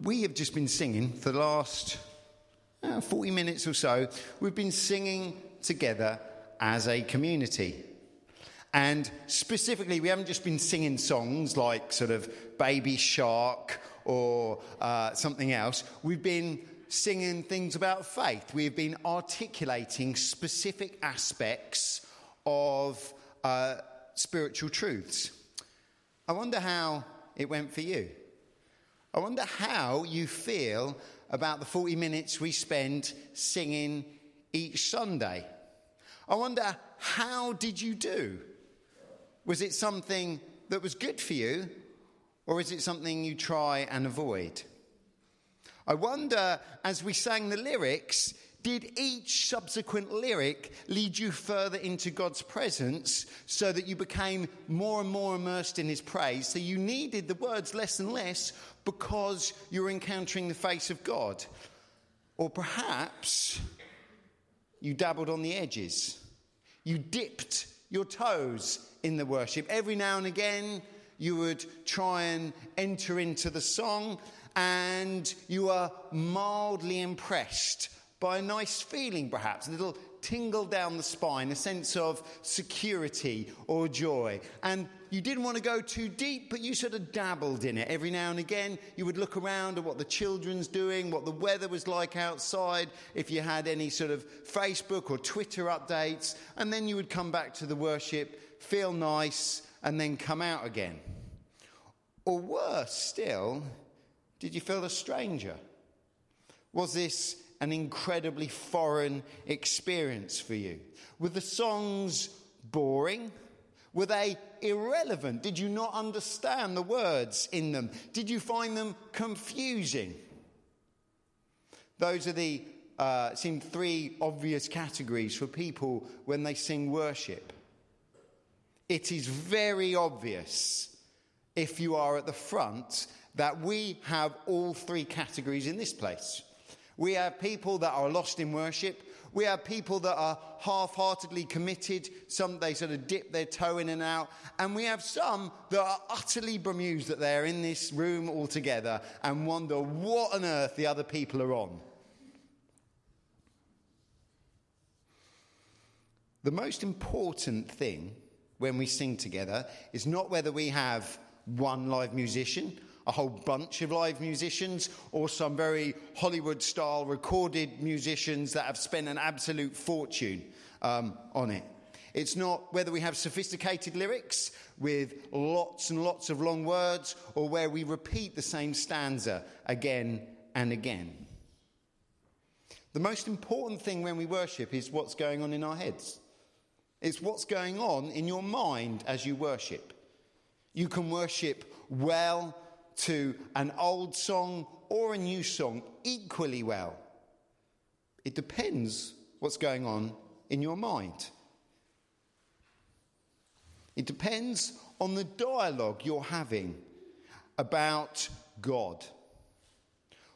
we have just been singing for the last uh, 40 minutes or so. We've been singing together as a community. And specifically, we haven't just been singing songs like sort of Baby Shark or uh, something else. We've been singing things about faith. We've been articulating specific aspects of uh, spiritual truths. I wonder how it went for you. I wonder how you feel about the 40 minutes we spend singing each Sunday. I wonder how did you do? Was it something that was good for you or is it something you try and avoid? I wonder as we sang the lyrics, did each subsequent lyric lead you further into God's presence so that you became more and more immersed in His praise? So you needed the words less and less because you were encountering the face of God. Or perhaps you dabbled on the edges. You dipped your toes in the worship. Every now and again, you would try and enter into the song, and you were mildly impressed by a nice feeling, perhaps, a little tingle down the spine, a sense of security or joy. And you didn't want to go too deep, but you sort of dabbled in it. Every now and again, you would look around at what the children's doing, what the weather was like outside, if you had any sort of Facebook or Twitter updates, and then you would come back to the worship, feel nice, and then come out again. Or worse still, did you feel a stranger? Was this an incredibly foreign experience for you? Were the songs boring? Were they irrelevant? Did you not understand the words in them? Did you find them confusing? Those are the uh, seem three obvious categories for people when they sing worship. It is very obvious if you are at the front that we have all three categories in this place. We have people that are lost in worship. We have people that are half heartedly committed. Some they sort of dip their toe in and out. And we have some that are utterly bemused that they're in this room all together and wonder what on earth the other people are on. The most important thing when we sing together is not whether we have one live musician a whole bunch of live musicians or some very Hollywood style recorded musicians that have spent an absolute fortune um, on it. It's not whether we have sophisticated lyrics with lots and lots of long words or where we repeat the same stanza again and again. The most important thing when we worship is what's going on in our heads. It's what's going on in your mind as you worship. You can worship well to an old song or a new song equally well. It depends what's going on in your mind. It depends on the dialogue you're having about God.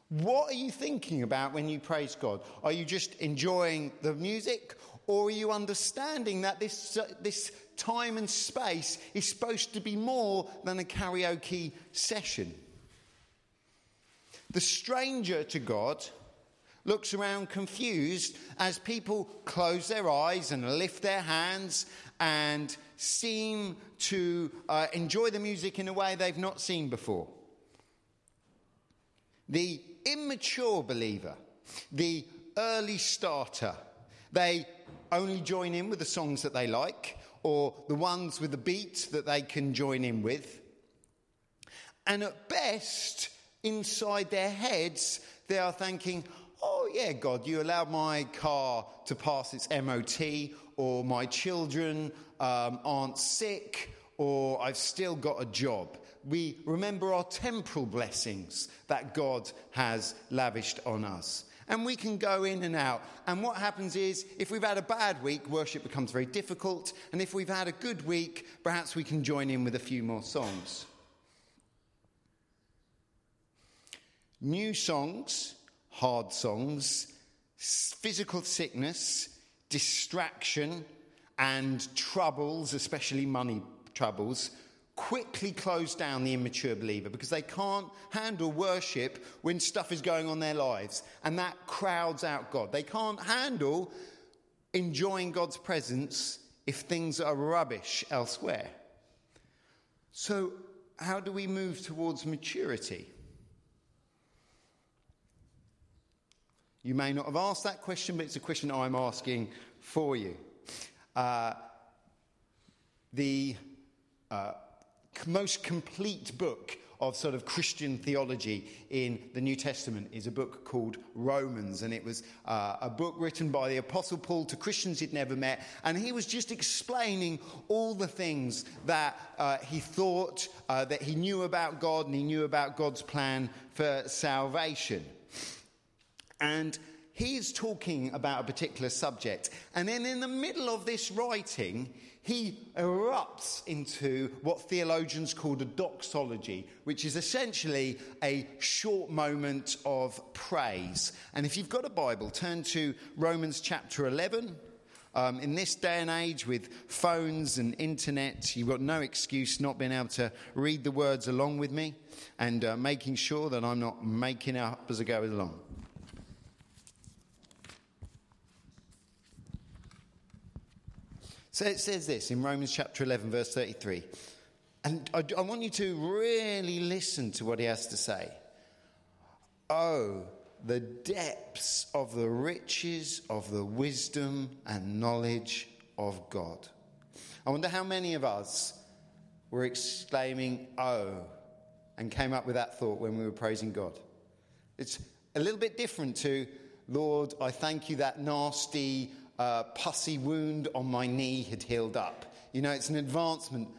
What are you thinking about when you praise God? Are you just enjoying the music or are you understanding that this, this time and space is supposed to be more than a karaoke session. The stranger to God looks around confused as people close their eyes and lift their hands and seem to uh, enjoy the music in a way they've not seen before. The immature believer, the early starter, they only join in with the songs that they like or the ones with the beat that they can join in with. And at best, inside their heads, they are thinking, oh, yeah, God, you allowed my car to pass its MOT, or my children um, aren't sick, or I've still got a job. We remember our temporal blessings that God has lavished on us and we can go in and out. And what happens is, if we've had a bad week, worship becomes very difficult. And if we've had a good week, perhaps we can join in with a few more songs. New songs, hard songs, physical sickness, distraction, and troubles, especially money troubles, quickly close down the immature believer because they can't handle worship when stuff is going on their lives and that crowds out God. They can't handle enjoying God's presence if things are rubbish elsewhere. So, how do we move towards maturity? You may not have asked that question, but it's a question I'm asking for you. Uh, the uh, most complete book of sort of Christian theology in the New Testament is a book called Romans. And it was uh, a book written by the Apostle Paul to Christians he'd never met. And he was just explaining all the things that uh, he thought uh, that he knew about God and he knew about God's plan for salvation. And he's talking about a particular subject. And then in the middle of this writing, he erupts into what theologians call a doxology, which is essentially a short moment of praise. And if you've got a Bible, turn to Romans chapter 11. Um, in this day and age, with phones and internet, you've got no excuse not being able to read the words along with me and uh, making sure that I'm not making up as I go along. So it says this in Romans chapter 11, verse 33. And I, I want you to really listen to what he has to say. Oh, the depths of the riches of the wisdom and knowledge of God. I wonder how many of us were exclaiming, Oh, and came up with that thought when we were praising God. It's a little bit different to, Lord, I thank you that nasty uh, pussy wound on my knee had healed up. You know, it's an advancement.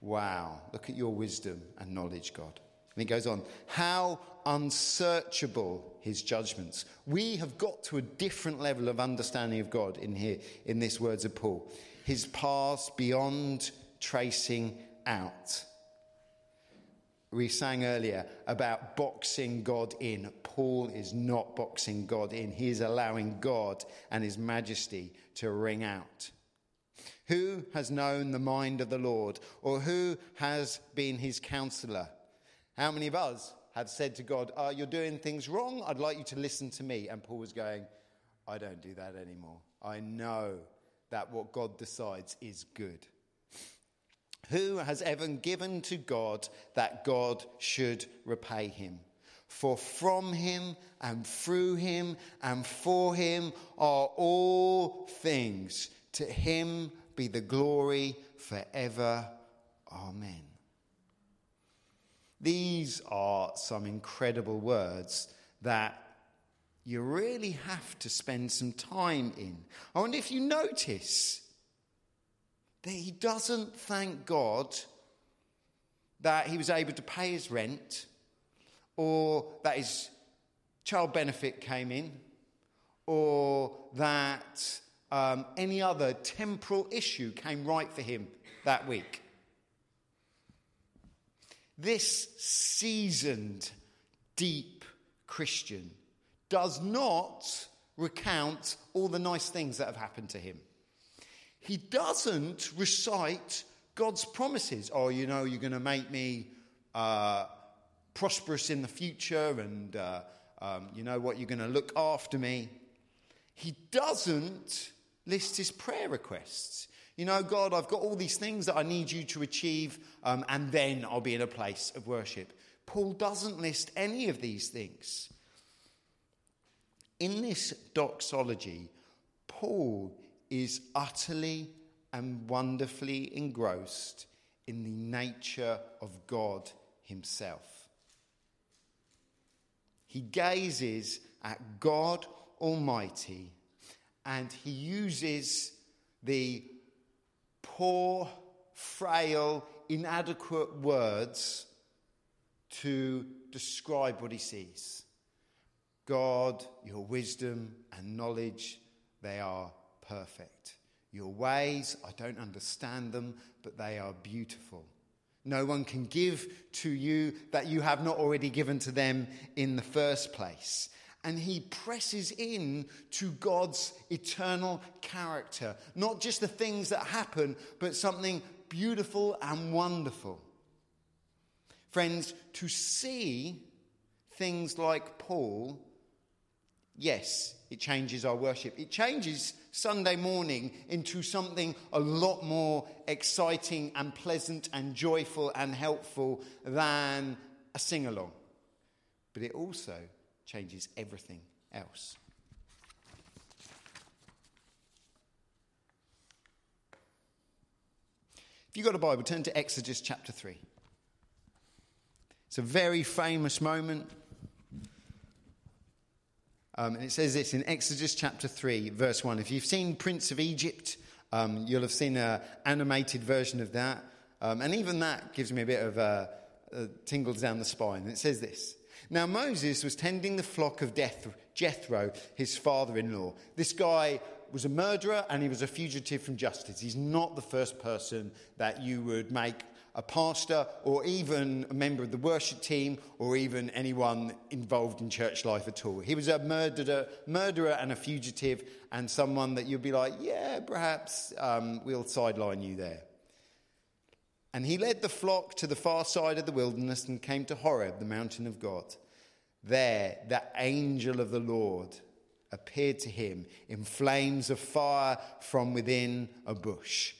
Wow, look at your wisdom and knowledge, God. And he goes on, how unsearchable his judgments. We have got to a different level of understanding of God in here, in this words of Paul. His past beyond tracing out we sang earlier about boxing God in. Paul is not boxing God in, he is allowing God and his majesty to ring out. Who has known the mind of the Lord, or who has been his counselor? How many of us have said to God, oh, You're doing things wrong, I'd like you to listen to me? And Paul was going, I don't do that anymore. I know that what God decides is good. Who has ever given to God that God should repay him? For from him and through him and for him are all things. To him be the glory forever. Amen. These are some incredible words that you really have to spend some time in. I wonder if you notice that he doesn't thank God that he was able to pay his rent or that his child benefit came in or that um, any other temporal issue came right for him that week. This seasoned, deep Christian does not recount all the nice things that have happened to him he doesn't recite God's promises. Oh, you know, you're going to make me uh, prosperous in the future, and uh, um, you know what, you're going to look after me. He doesn't list his prayer requests. You know, God, I've got all these things that I need you to achieve, um, and then I'll be in a place of worship. Paul doesn't list any of these things. In this doxology, Paul is utterly and wonderfully engrossed in the nature of God Himself. He gazes at God Almighty and he uses the poor, frail, inadequate words to describe what he sees. God, your wisdom and knowledge, they are perfect. Your ways, I don't understand them, but they are beautiful. No one can give to you that you have not already given to them in the first place. And he presses in to God's eternal character, not just the things that happen, but something beautiful and wonderful. Friends, to see things like Paul, yes, it changes our worship. It changes Sunday morning into something a lot more exciting and pleasant and joyful and helpful than a sing along. But it also changes everything else. If you've got a Bible, turn to Exodus chapter 3. It's a very famous moment. Um, and it says this in Exodus chapter 3, verse 1. If you've seen Prince of Egypt, um, you'll have seen an animated version of that. Um, and even that gives me a bit of a, uh, tingles down the spine. And it says this Now Moses was tending the flock of Jethro, his father in law. This guy was a murderer and he was a fugitive from justice. He's not the first person that you would make a pastor or even a member of the worship team or even anyone involved in church life at all. He was a murderer, murderer and a fugitive and someone that you'd be like, yeah, perhaps um, we'll sideline you there. And he led the flock to the far side of the wilderness and came to Horeb, the mountain of God. There, the angel of the Lord appeared to him in flames of fire from within a bush.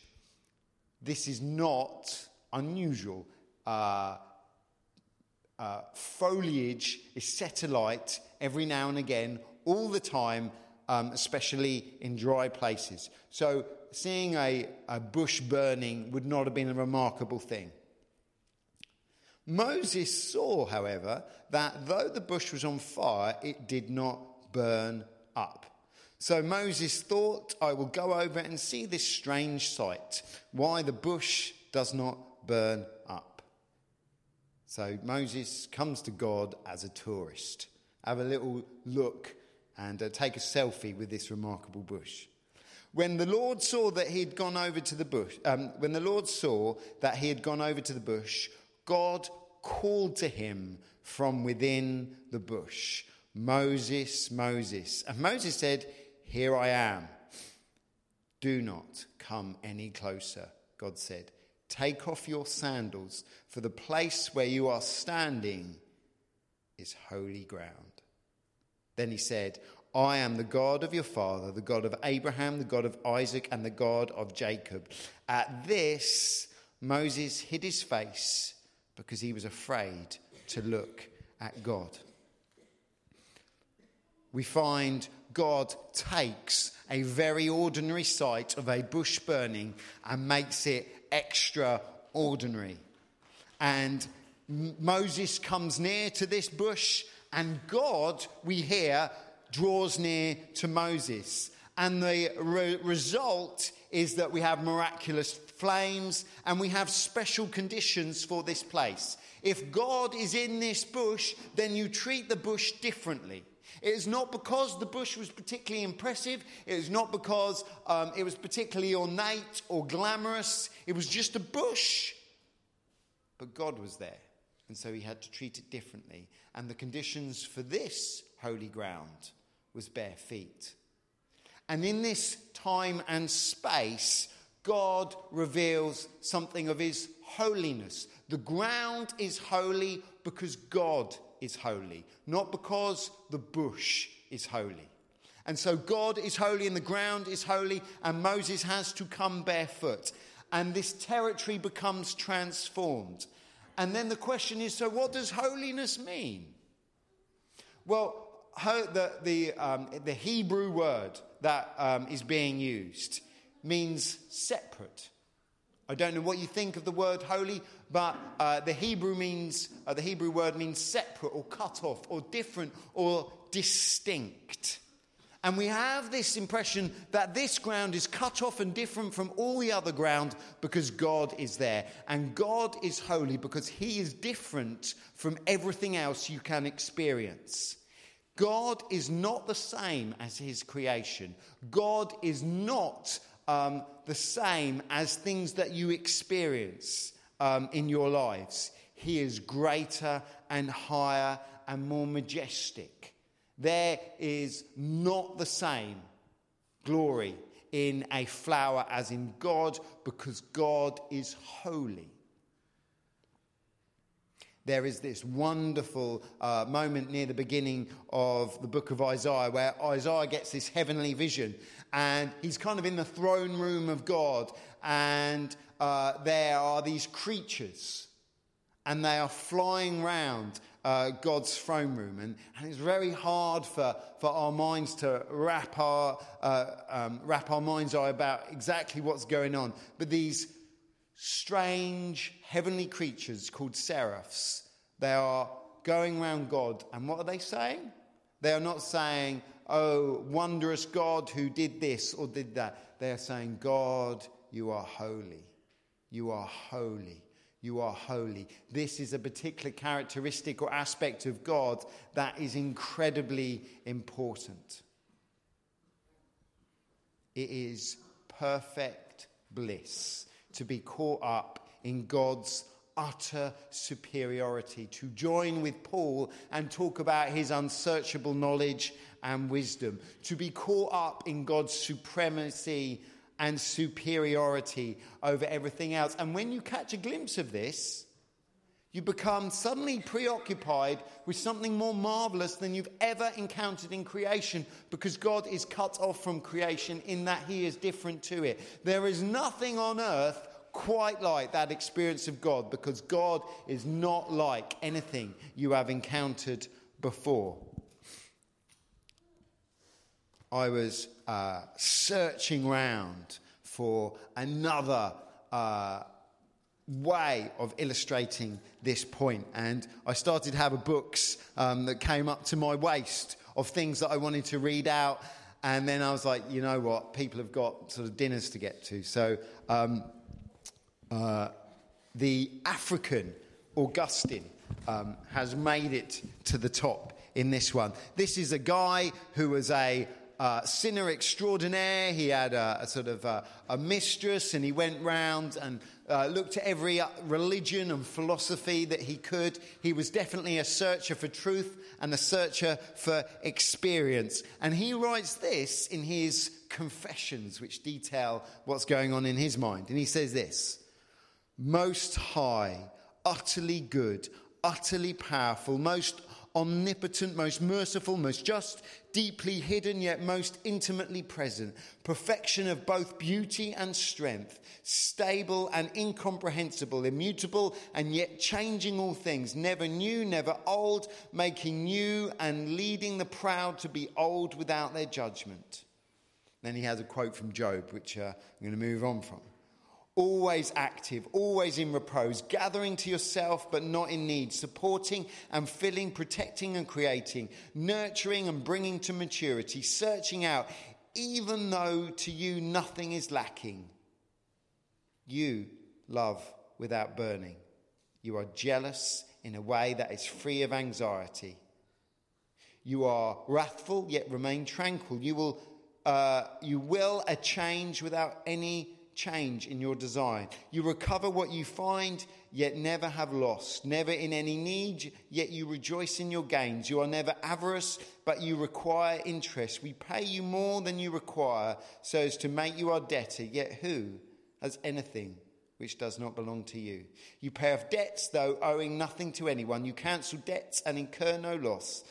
This is not unusual. Uh, uh, foliage is set alight every now and again, all the time, um, especially in dry places. So, seeing a, a bush burning would not have been a remarkable thing. Moses saw, however, that though the bush was on fire, it did not burn up. So Moses thought, I will go over and see this strange sight, why the bush does not burn up. So Moses comes to God as a tourist. Have a little look and uh, take a selfie with this remarkable bush. When the Lord saw that he had gone over to the bush, um, when the Lord saw that he had gone over to the bush, God called to him from within the bush. Moses, Moses. And Moses said, Here I am. Do not come any closer, God said. Take off your sandals, for the place where you are standing is holy ground. Then he said, I am the God of your father, the God of Abraham, the God of Isaac, and the God of Jacob. At this, Moses hid his face because he was afraid to look at God we find God takes a very ordinary sight of a bush burning and makes it extraordinary. And Moses comes near to this bush, and God, we hear, draws near to Moses. And the re- result is that we have miraculous flames and we have special conditions for this place. If God is in this bush, then you treat the bush differently. It is not because the bush was particularly impressive. It is not because um, it was particularly ornate or glamorous. It was just a bush. But God was there. And so he had to treat it differently. And the conditions for this holy ground was bare feet. And in this time and space, God reveals something of his holiness. The ground is holy because God is holy, not because the bush is holy. And so God is holy and the ground is holy, and Moses has to come barefoot. And this territory becomes transformed. And then the question is so, what does holiness mean? Well, the, the, um, the Hebrew word that um, is being used means separate. I don't know what you think of the word holy, but uh, the Hebrew means uh, the Hebrew word means separate or cut off or different or distinct. And we have this impression that this ground is cut off and different from all the other ground because God is there. And God is holy because he is different from everything else you can experience. God is not the same as his creation. God is not um, the same as things that you experience um, in your lives. He is greater and higher and more majestic. There is not the same glory in a flower as in God because God is holy. There is this wonderful uh, moment near the beginning of the book of Isaiah where Isaiah gets this heavenly vision and he's kind of in the throne room of God and uh, there are these creatures and they are flying round uh, God's throne room. And, and, it's very hard for, for our minds to wrap our, uh, um, wrap our minds about exactly what's going on. But these strange heavenly creatures called seraphs. They are going around God, and what are they saying? They are not saying, Oh, wondrous God who did this or did that. They are saying, God, you are holy. You are holy. You are holy. This is a particular characteristic or aspect of God that is incredibly important. It is perfect bliss to be caught up in God's utter superiority, to join with Paul and talk about his unsearchable knowledge and wisdom, to be caught up in God's supremacy and superiority over everything else. And when you catch a glimpse of this, you become suddenly preoccupied with something more marvelous than you've ever encountered in creation because God is cut off from creation in that He is different to it. There is nothing on earth quite like that experience of God because God is not like anything you have encountered before. I was uh, searching around for another. Uh, way of illustrating this. And I started to have a books um, that came up to my waist of things that I wanted to read out. And then I was like, you know what? People have got sort of dinners to get to. So um, uh, the African Augustine um, has made it to the top in this one. This is a guy who was a uh, sinner extraordinaire. He had a, a sort of a, a, mistress, and he went round and uh, looked at every uh, religion and philosophy that he could. He was definitely a searcher for truth and a searcher for experience. And he writes this in his confessions, which detail what's going on in his mind. And he says this Most high, utterly good, utterly powerful, most omnipotent, most merciful, most just, deeply hidden yet most intimately present, perfection of both beauty and strength, stable and incomprehensible, immutable and yet changing all things, never new, never old, making new and leading the proud to be old without their judgment. Then he has a quote from Job, which uh, I'm going to move on from always active, always in repose, gathering to yourself but not in need, supporting and filling, protecting and creating, nurturing and bringing to maturity, searching out, even though to you nothing is lacking. You love without burning. You are jealous in a way that is free of anxiety. You are wrathful yet remain tranquil. You will, uh, you will a change without any change in your design. You recover what you find, yet never have lost. Never in any need, yet you rejoice in your gains. You are never avarice, but you require interest. We pay you more than you require, so as to make you our debtor. Yet who has anything which does not belong to you? You pay off debts, though owing nothing to anyone. You cancel debts and incur no loss.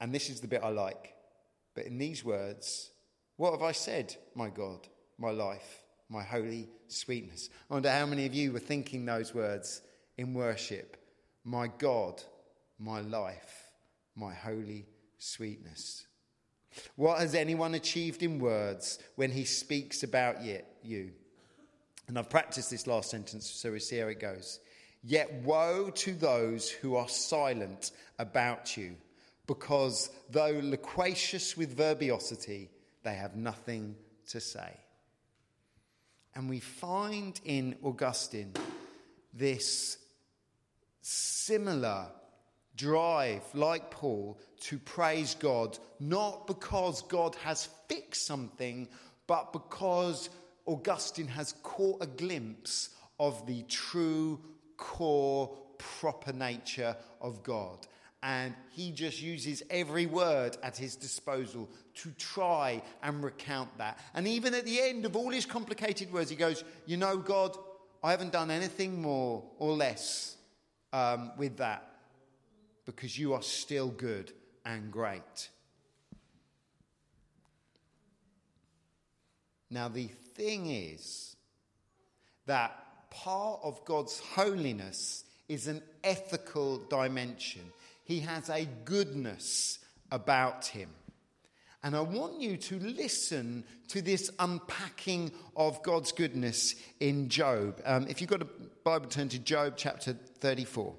And this is the bit I like. But in these words, what have I said, my God? My life, my holy sweetness. I wonder how many of you were thinking those words in worship. My God, my life, my holy sweetness. What has anyone achieved in words when he speaks about yet you? And I've practiced this last sentence, so we see how it goes. Yet woe to those who are silent about you, because though loquacious with verbiosity, they have nothing to say. And we find in Augustine this similar drive, like Paul, to praise God, not because God has fixed something, but because Augustine has caught a glimpse of the true, core, proper nature of God and he just uses every word at his disposal to try and recount that. And even at the end of all his complicated words, he goes, You know, God, I haven't done anything more or less um, with that because you are still good and great. Now, the thing is that part of God's holiness is an ethical dimension. He has a goodness about him. And I want you to listen to this unpacking of God's goodness in Job. Um, if you've got a Bible, turn to Job chapter 34.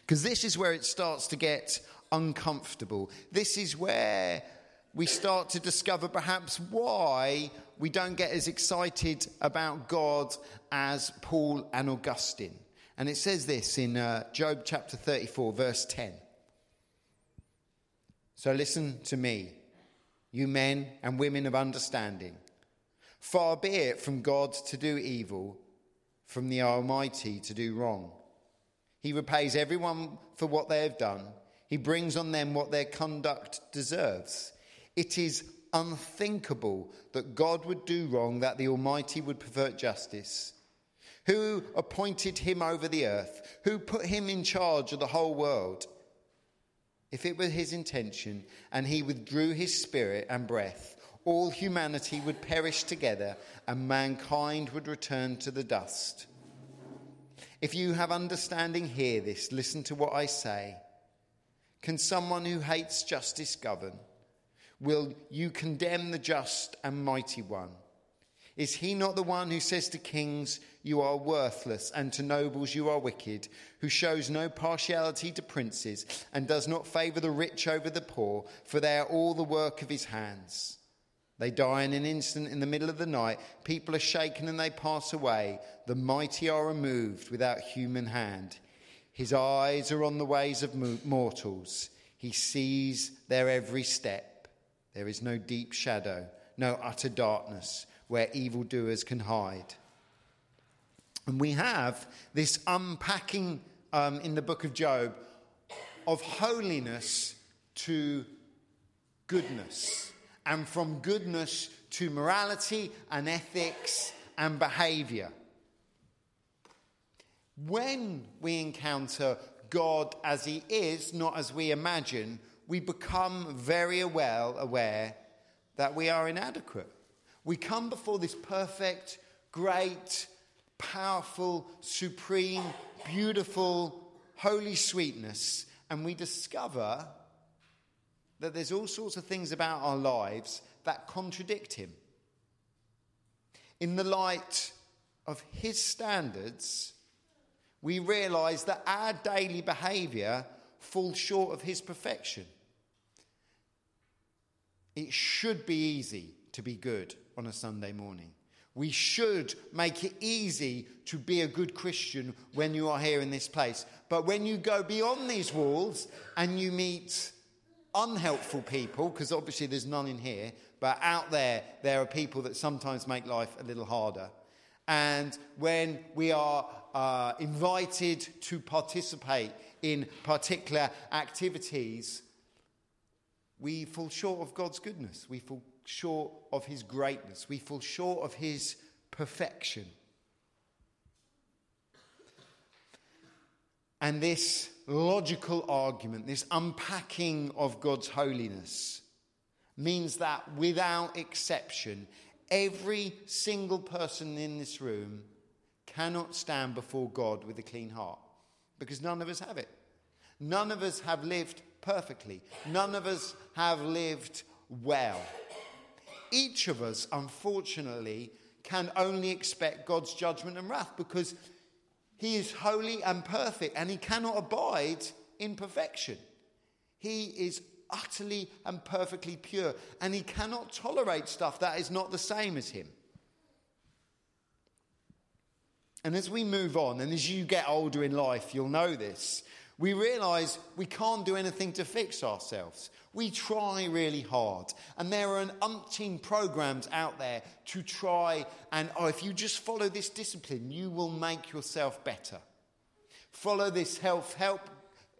Because this is where it starts to get uncomfortable. This is where we start to discover perhaps why we don't get as excited about God as Paul and Augustine. And it says this in uh, Job chapter 34, verse 10. So listen to me, you men and women of understanding. Far be it from God to do evil, from the Almighty to do wrong. He repays everyone for what they have done, He brings on them what their conduct deserves. It is unthinkable that God would do wrong, that the Almighty would pervert justice. Who appointed him over the earth? Who put him in charge of the whole world? If it were his intention and he withdrew his spirit and breath, all humanity would perish together and mankind would return to the dust. If you have understanding, hear this. Listen to what I say. Can someone who hates justice govern? Will you condemn the just and mighty one? Is he not the one who says to kings, You are worthless, and to nobles, You are wicked, who shows no partiality to princes, and does not favour the rich over the poor, for they are all the work of his hands? They die in an instant in the middle of the night. People are shaken and they pass away. The mighty are removed without human hand. His eyes are on the ways of mortals. He sees their every step. There is no deep shadow, no utter darkness where evildoers can hide. And we have this unpacking um, in the book of Job of holiness to goodness, and from goodness to morality and ethics and behavior. When we encounter God as He is, not as we imagine, we become very well aware that we are inadequate. We come before this perfect, great, powerful, supreme, beautiful, holy sweetness, and we discover that there's all sorts of things about our lives that contradict him. In the light of his standards, we realize that our daily behavior falls short of his perfection. It should be easy to be good on a Sunday morning. We should make it easy to be a good Christian when you are here in this place. But when you go beyond these walls and you meet unhelpful people, because obviously there's none in here, but out there, there are people that sometimes make life a little harder. And when we are uh, invited to participate in particular activities, we fall short of God's goodness. We fall short of his greatness, we fall short of his perfection. And this logical argument, this unpacking of God's holiness, means that without exception, every single person in this room cannot stand before God with a clean heart because none of us have it. None of us have lived perfectly. None of us have lived well each of us, unfortunately, can only expect God's judgment and wrath because he is holy and perfect and he cannot abide in perfection. He is utterly and perfectly pure and he cannot tolerate stuff that is not the same as him. And as we move on, and as you get older in life, you'll know this, we realize we can't do anything to fix ourselves. We try really hard. And there are an umpteen programs out there to try and, oh, if you just follow this discipline, you will make yourself better. Follow this health help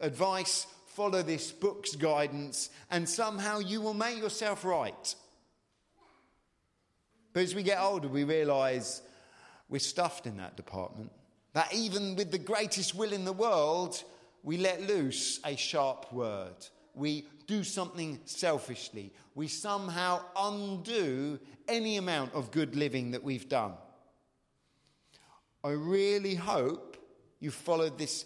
advice, follow this book's guidance, and somehow you will make yourself right. But as we get older, we realize we're stuffed in that department. That even with the greatest will in the world, we let loose a sharp word. We do something selfishly. We somehow undo any amount of good living that we've done. I really hope you followed this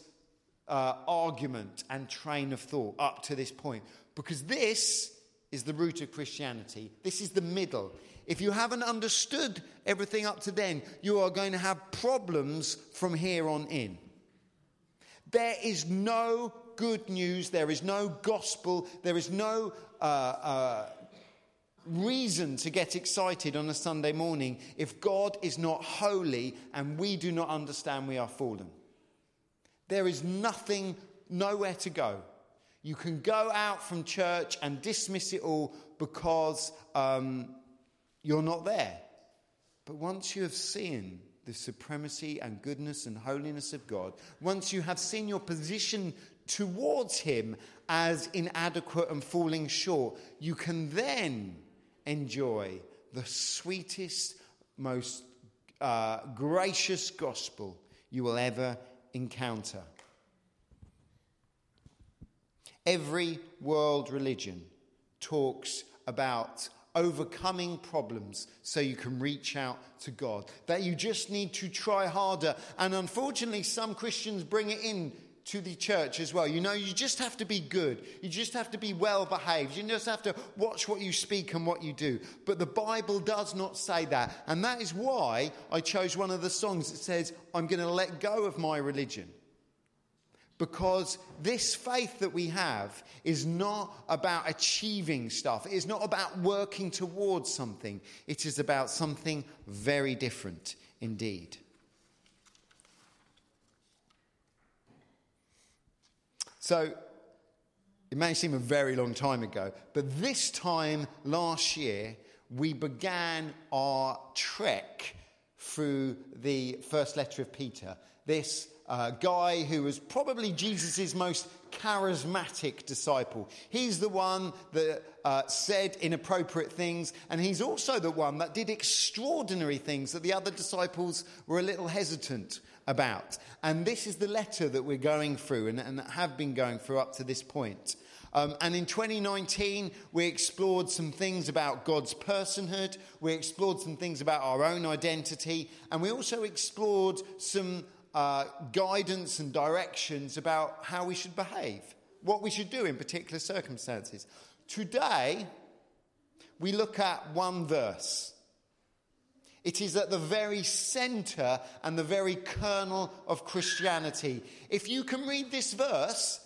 uh, argument and train of thought up to this point because this is the root of Christianity. This is the middle. If you haven't understood everything up to then, you are going to have problems from here on in. There is no good news, there is no gospel, there is no uh, uh, reason to get excited on a Sunday morning if God is not holy and we do not understand we are fallen. There is nothing, nowhere to go. You can go out from church and dismiss it all because um, you're not there. But once you have seen the supremacy and goodness and holiness of God, once you have seen your position towards Him as inadequate and falling short, you can then enjoy the sweetest, most uh, gracious gospel you will ever encounter. Every world religion talks about overcoming problems so you can reach out to God. That you just need to try harder. And unfortunately, some Christians bring it in to the church as well. You know, you just have to be good. You just have to be well behaved. You just have to watch what you speak and what you do. But the Bible does not say that. And that is why I chose one of the songs that says, I'm going to let go of my religion because this faith that we have is not about achieving stuff. It is not about working towards something. It is about something very different indeed. So, it may seem a very long time ago, but this time last year, we began our trek through the first letter of Peter. This uh, guy who was probably Jesus' most charismatic disciple. He's the one that uh, said inappropriate things, and he's also the one that did extraordinary things that the other disciples were a little hesitant about. And this is the letter that we're going through and, and have been going through up to this point. Um, and in 2019, we explored some things about God's personhood, we explored some things about our own identity, and we also explored some uh, guidance and directions about how we should behave, what we should do in particular circumstances. Today, we look at one verse. It is at the very center and the very kernel of Christianity. If you can read this verse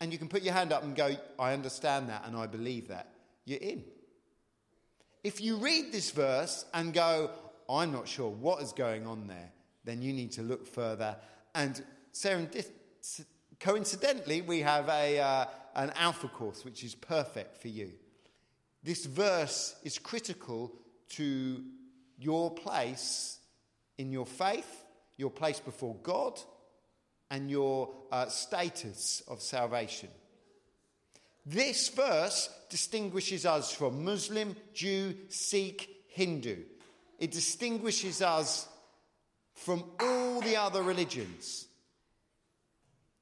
and you can put your hand up and go, I understand that and I believe that, you're in. If you read this verse and go, I'm not sure what is going on there, then you need to look further. And coincidentally, we have a, uh, an alpha course which is perfect for you. This verse is critical to your place in your faith, your place before God, and your uh, status of salvation. This verse distinguishes us from Muslim, Jew, Sikh, Hindu. It distinguishes us from all the other religions.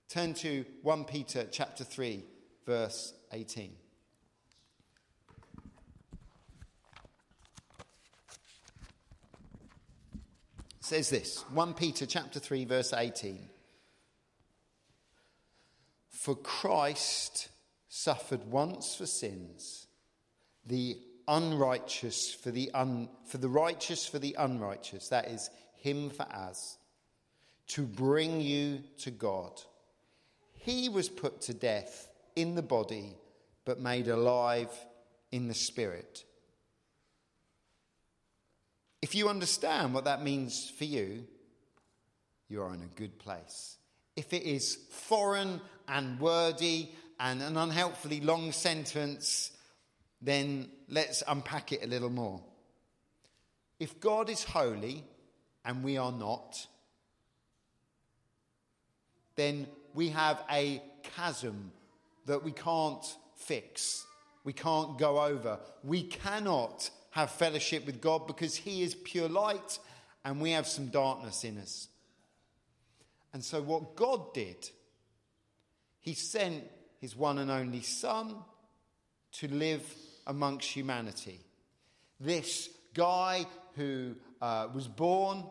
Turn to 1 Peter chapter 3 verse 18. It says this 1 Peter chapter 3 verse 18 For Christ suffered once for sins the unrighteous for the un, for the righteous for the unrighteous that is him for us, to bring you to God. He was put to death in the body, but made alive in the spirit. If you understand what that means for you, you are in a good place. If it is foreign and wordy and an unhelpfully long sentence, then let's unpack it a little more. If God is holy, and we are not, then we have a chasm that we can't fix. We can't go over. We cannot have fellowship with God because He is pure light and we have some darkness in us. And so, what God did, He sent His one and only Son to live amongst humanity. This guy who uh, was born,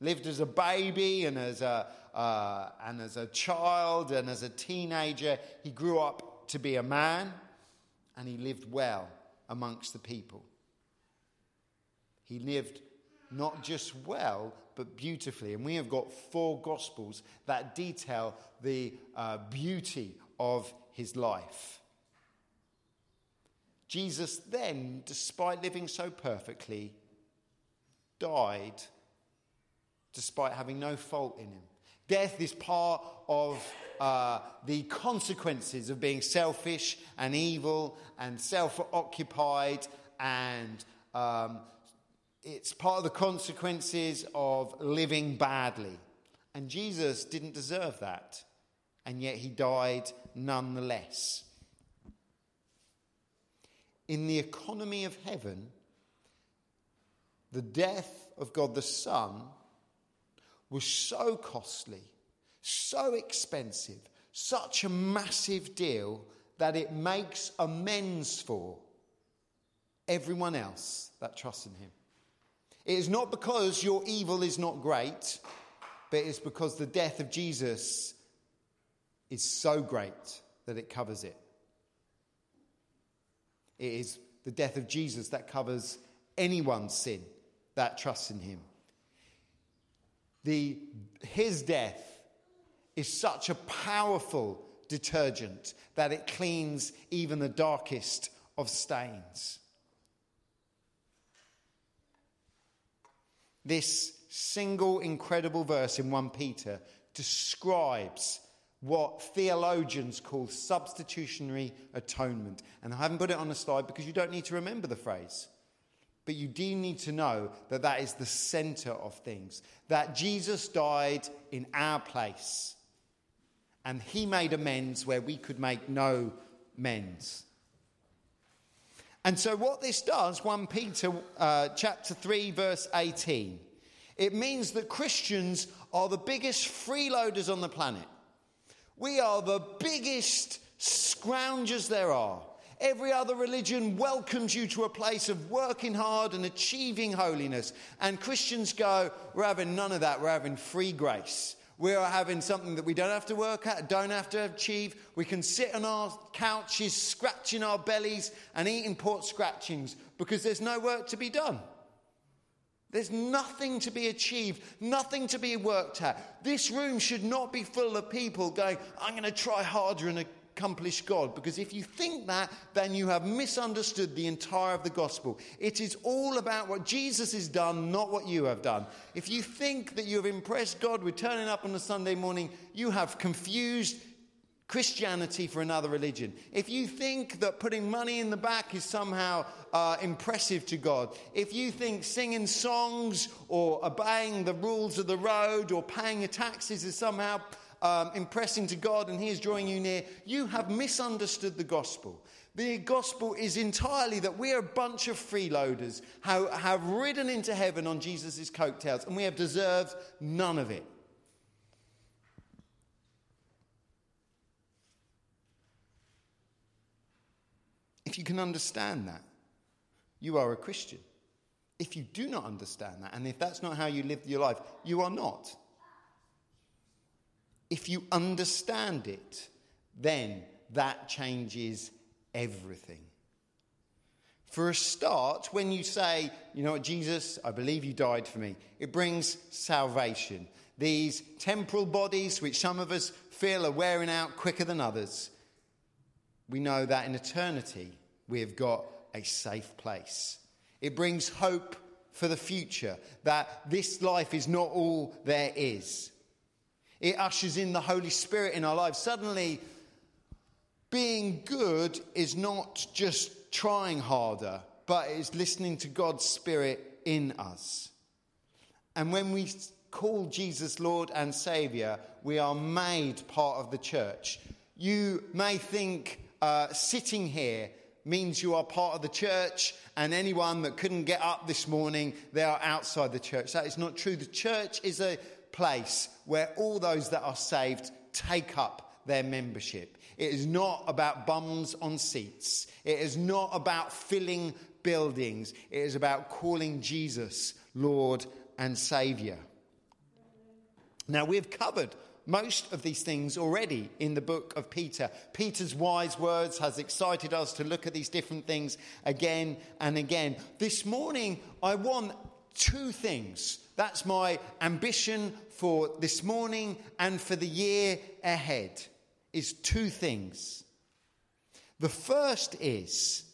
lived as a baby and as a, uh, and as a child and as a teenager, he grew up to be a man and he lived well amongst the people. He lived not just well, but beautifully. And we have got four gospels that detail the uh, beauty of his life. Jesus then, despite living so perfectly, died despite having no fault in him. Death is part of uh, the consequences of being selfish and evil and self occupied, and um, it's part of the consequences of living badly. And Jesus didn't deserve that, and yet he died nonetheless. In the economy of heaven, the death of God the Son was so costly, so expensive, such a massive deal that it makes amends for everyone else that trusts in him. It is not because your evil is not great, but it's because the death of Jesus is so great that it covers it. It is the death of Jesus that covers anyone's sin that trust in him the, his death is such a powerful detergent that it cleans even the darkest of stains. This single incredible verse in 1 Peter describes what theologians call substitutionary atonement. And I haven't put it on the slide because you don't need to remember the phrase. But you do need to know that that is the center of things. That Jesus died in our place. And he made amends where we could make no amends. And so, what this does, 1 Peter uh, chapter 3, verse 18, it means that Christians are the biggest freeloaders on the planet. We are the biggest scroungers there are. Every other religion welcomes you to a place of working hard and achieving holiness. And Christians go, we're having none of that. We're having free grace. We're having something that we don't have to work at, don't have to achieve. We can sit on our couches, scratching our bellies and eating port scratchings because there's no work to be done. There's nothing to be achieved, nothing to be worked at. This room should not be full of people going, I'm going to try harder and accomplish God. Because if you think that, then you have misunderstood the entire of the gospel. It is all about what Jesus has done, not what you have done. If you think that you have impressed God with turning up on a Sunday morning, you have confused Christianity for another religion. If you think that putting money in the back is somehow uh, impressive to God, if you think singing songs or obeying the rules of the road or paying your taxes is somehow um, impressing to God and He is drawing you near, you have misunderstood the gospel. The gospel is entirely that we are a bunch of freeloaders who have ridden into heaven on Jesus' coattails and we have deserved none of it. If you can understand that, you are a Christian. If you do not understand that, and if that's not how you live your life, you are not if you understand it, then that changes everything. For a start, when you say, you know what, Jesus, I believe you died for me, it brings salvation. These temporal bodies, which some of us feel are wearing out quicker than others, we know that in eternity we have got a safe place. It brings hope for the future, that this life is not all there is. It ushers in the Holy Spirit in our lives. Suddenly, being good is not just trying harder, but it's listening to God's Spirit in us. And when we call Jesus Lord and Savior, we are made part of the church. You may think uh, sitting here means you are part of the church, and anyone that couldn't get up this morning, they are outside the church. That is not true. The church is a place where all those that are saved take up their membership. It is not about bums on seats. It is not about filling buildings. It is about calling Jesus Lord and Saviour. Now, we've covered most of these things already in the book of Peter. Peter's wise words has excited us to look at these different things again and again. This morning, I want two things. That's my ambition for this morning and for the year ahead is two things. The first is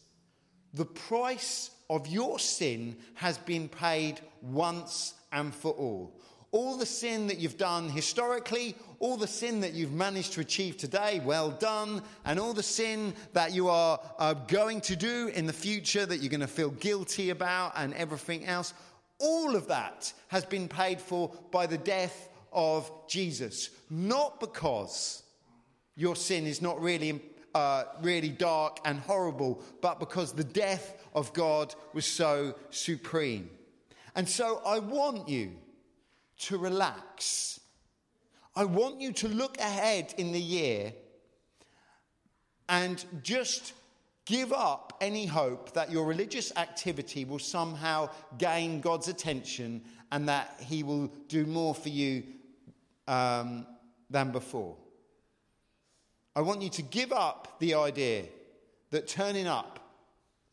the price of your sin has been paid once and for all all the sin that you've done historically, all the sin that you've managed to achieve today, well done, and all the sin that you are uh, going to do in the future that you're going to feel guilty about, and everything else, all of that has been paid for by the death of Jesus. Not because your sin is not really, uh, really dark and horrible, but because the death of God was so supreme. And so I want you to relax. I want you to look ahead in the year and just give up any hope that your religious activity will somehow gain God's attention and that He will do more for you um, than before. I want you to give up the idea that turning up,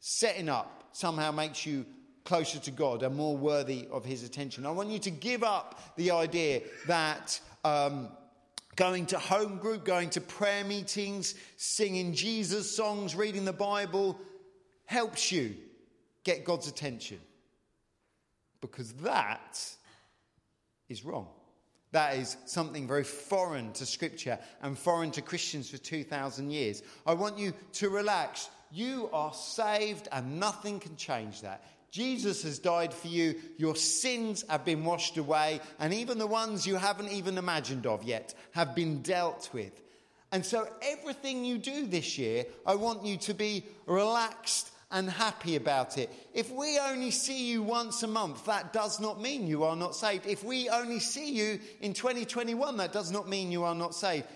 setting up, somehow makes you closer to God and more worthy of His attention. I want you to give up the idea that um, going to home group, going to prayer meetings, singing Jesus songs, reading the Bible helps you get God's attention. Because that is wrong. That is something very foreign to Scripture and foreign to Christians for 2,000 years. I want you to relax. You are saved, and nothing can change that. Jesus has died for you. Your sins have been washed away, and even the ones you haven't even imagined of yet have been dealt with. And so, everything you do this year, I want you to be relaxed and happy about it. If we only see you once a month, that does not mean you are not saved. If we only see you in 2021, that does not mean you are not saved.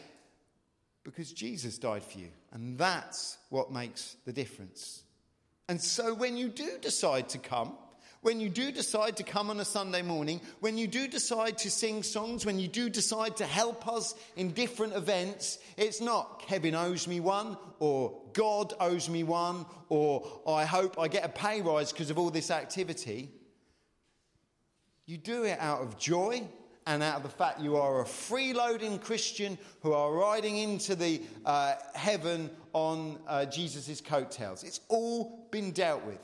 Because Jesus died for you, and that's what makes the difference. And so when you do decide to come, when you do decide to come on a Sunday morning, when you do decide to sing songs, when you do decide to help us in different events, it's not Kevin owes me one, or God owes me one, or I hope I get a pay rise because of all this activity. You do it out of joy and out of the fact you are a freeloading Christian who are riding into the uh, heaven on uh, Jesus' coattails. It's all been dealt with.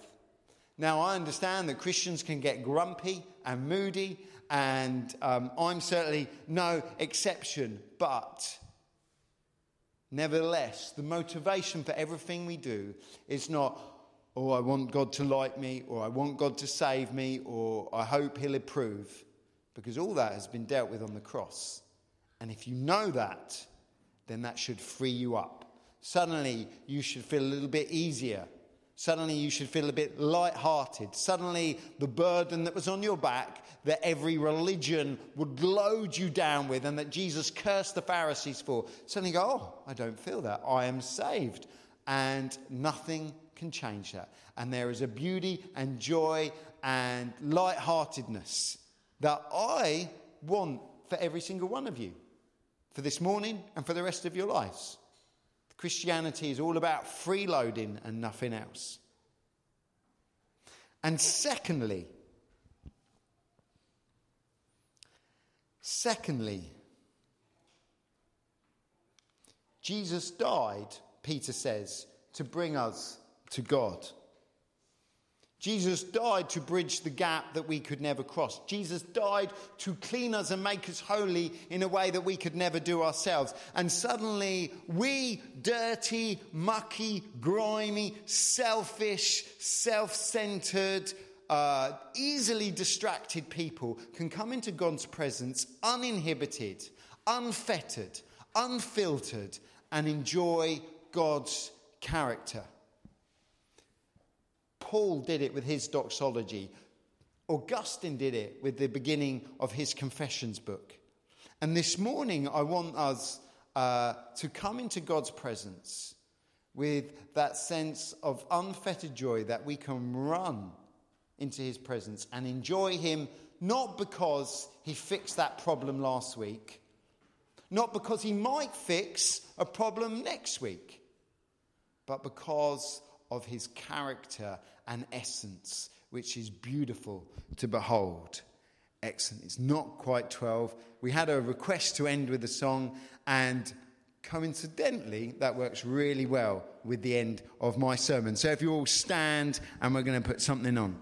Now, I understand that Christians can get grumpy and moody, and um, I'm certainly no exception, but nevertheless, the motivation for everything we do is not, oh, I want God to like me, or I want God to save me, or I hope He'll approve because all that has been dealt with on the cross. And if you know that, then that should free you up. Suddenly, you should feel a little bit easier. Suddenly, you should feel a bit light-hearted. Suddenly, the burden that was on your back, that every religion would load you down with, and that Jesus cursed the Pharisees for, suddenly go, Oh, I don't feel that. I am saved. And nothing can change that. And there is a beauty and joy and light-heartedness that I want for every single one of you, for this morning and for the rest of your lives. Christianity is all about freeloading and nothing else. And secondly, secondly, Jesus died, Peter says, to bring us to God. Jesus died to bridge the gap that we could never cross. Jesus died to clean us and make us holy in a way that we could never do ourselves. And suddenly, we dirty, mucky, grimy, selfish, self centered, uh, easily distracted people can come into God's presence uninhibited, unfettered, unfiltered, and enjoy God's character. Paul did it with his doxology. Augustine did it with the beginning of his Confessions book. And this morning, I want us uh, to come into God's presence with that sense of unfettered joy that we can run into his presence and enjoy him not because he fixed that problem last week, not because he might fix a problem next week, but because of his character and essence, which is beautiful to behold. Excellent. It's not quite 12. We had a request to end with a song, and coincidentally, that works really well with the end of my sermon. So if you all stand, and we're going to put something on.